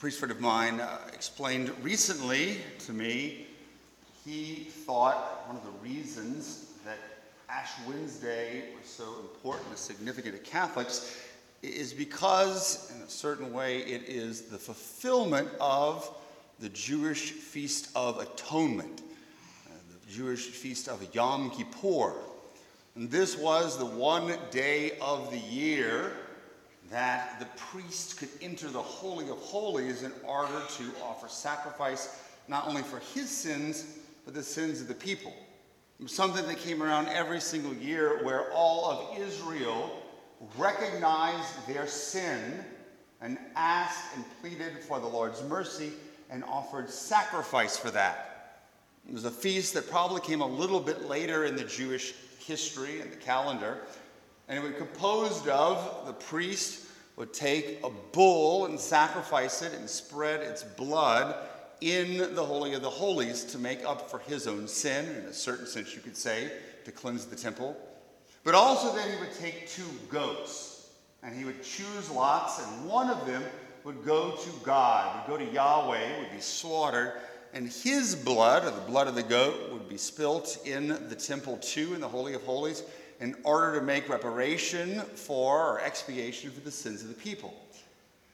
priest friend of mine uh, explained recently to me he thought one of the reasons that Ash Wednesday was so important and significant to Catholics is because, in a certain way, it is the fulfillment of the Jewish Feast of Atonement, uh, the Jewish Feast of Yom Kippur. And this was the one day of the year that the priest could enter the Holy of Holies in order to offer sacrifice not only for his sins, but the sins of the people. Something that came around every single year where all of Israel recognized their sin and asked and pleaded for the Lord's mercy and offered sacrifice for that. It was a feast that probably came a little bit later in the Jewish history and the calendar, and it was composed of the priest would take a bull and sacrifice it and spread its blood in the Holy of the Holies to make up for his own sin, in a certain sense, you could say, to cleanse the temple. But also, then he would take two goats and he would choose lots, and one of them would go to God, would go to Yahweh, would be slaughtered, and his blood, or the blood of the goat, would be spilt in the temple too, in the Holy of Holies, in order to make reparation for or expiation for the sins of the people.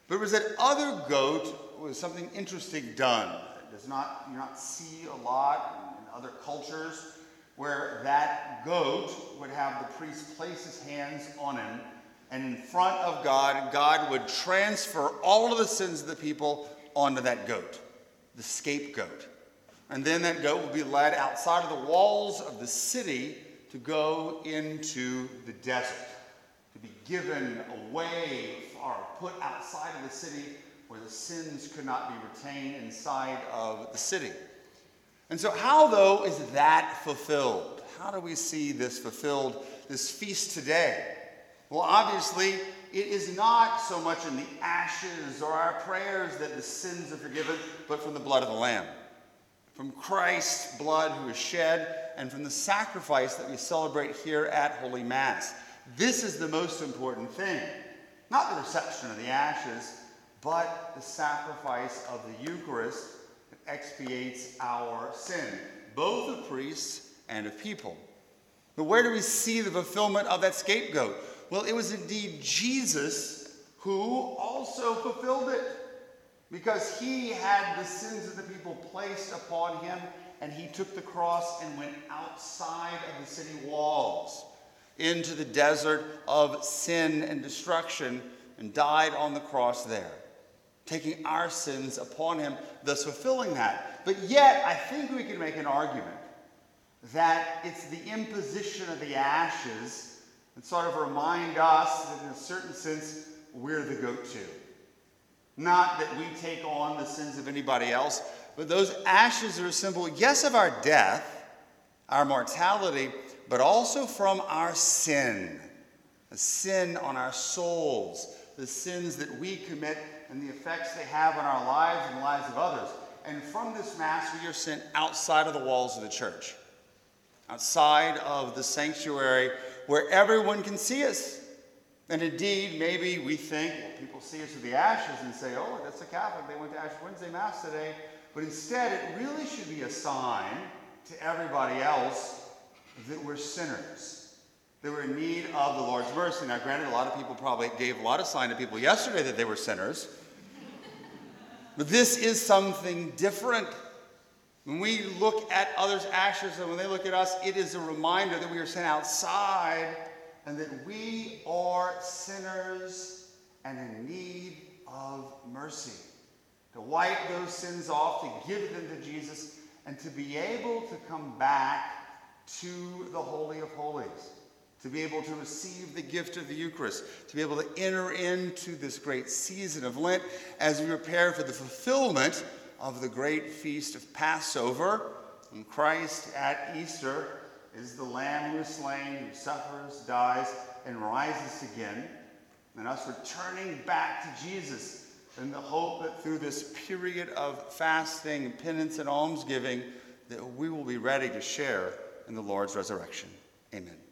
But it was that other goat was something interesting done. Does not you not see a lot in other cultures where that goat would have the priest place his hands on him, and in front of God, God would transfer all of the sins of the people onto that goat, the scapegoat. And then that goat would be led outside of the walls of the city to go into the desert, to be given away or put outside of the city where the sins could not be retained inside of the city. And so, how, though, is that fulfilled? How do we see this fulfilled, this feast today? Well, obviously, it is not so much in the ashes or our prayers that the sins are forgiven, but from the blood of the Lamb. From Christ's blood who is shed, and from the sacrifice that we celebrate here at Holy Mass. This is the most important thing. Not the reception of the ashes, but the sacrifice of the Eucharist that expiates our sin, both of priests and of people. But where do we see the fulfillment of that scapegoat? Well, it was indeed Jesus who also fulfilled it because he had the sins of the people placed upon him and he took the cross and went outside of the city walls into the desert of sin and destruction and died on the cross there, taking our sins upon him, thus fulfilling that. But yet, I think we can make an argument that it's the imposition of the ashes and sort of remind us that, in a certain sense, we're the goat too. Not that we take on the sins of anybody else, but those ashes are a symbol, yes, of our death, our mortality, but also from our sin. A sin on our souls, the sins that we commit and the effects they have on our lives and the lives of others. And from this Mass, we are sent outside of the walls of the church, outside of the sanctuary where everyone can see us. And indeed, maybe we think, well, people see us with the ashes and say, oh, that's a Catholic. They went to Ash Wednesday Mass today. But instead, it really should be a sign to everybody else that we're sinners, that we're in need of the Lord's mercy. Now, granted, a lot of people probably gave a lot of sign to people yesterday that they were sinners. But this is something different. When we look at others' ashes and when they look at us, it is a reminder that we are sent outside and that we are sinners and in need of mercy. To wipe those sins off, to give them to Jesus, and to be able to come back to the Holy of Holies, to be able to receive the gift of the Eucharist, to be able to enter into this great season of Lent as we prepare for the fulfillment of the great feast of Passover. And Christ at Easter is the Lamb who is slain, who suffers, dies, and rises again. And us returning back to Jesus in the hope that through this period of fasting, penance, and almsgiving, that we will be ready to share in the Lord's resurrection. Amen.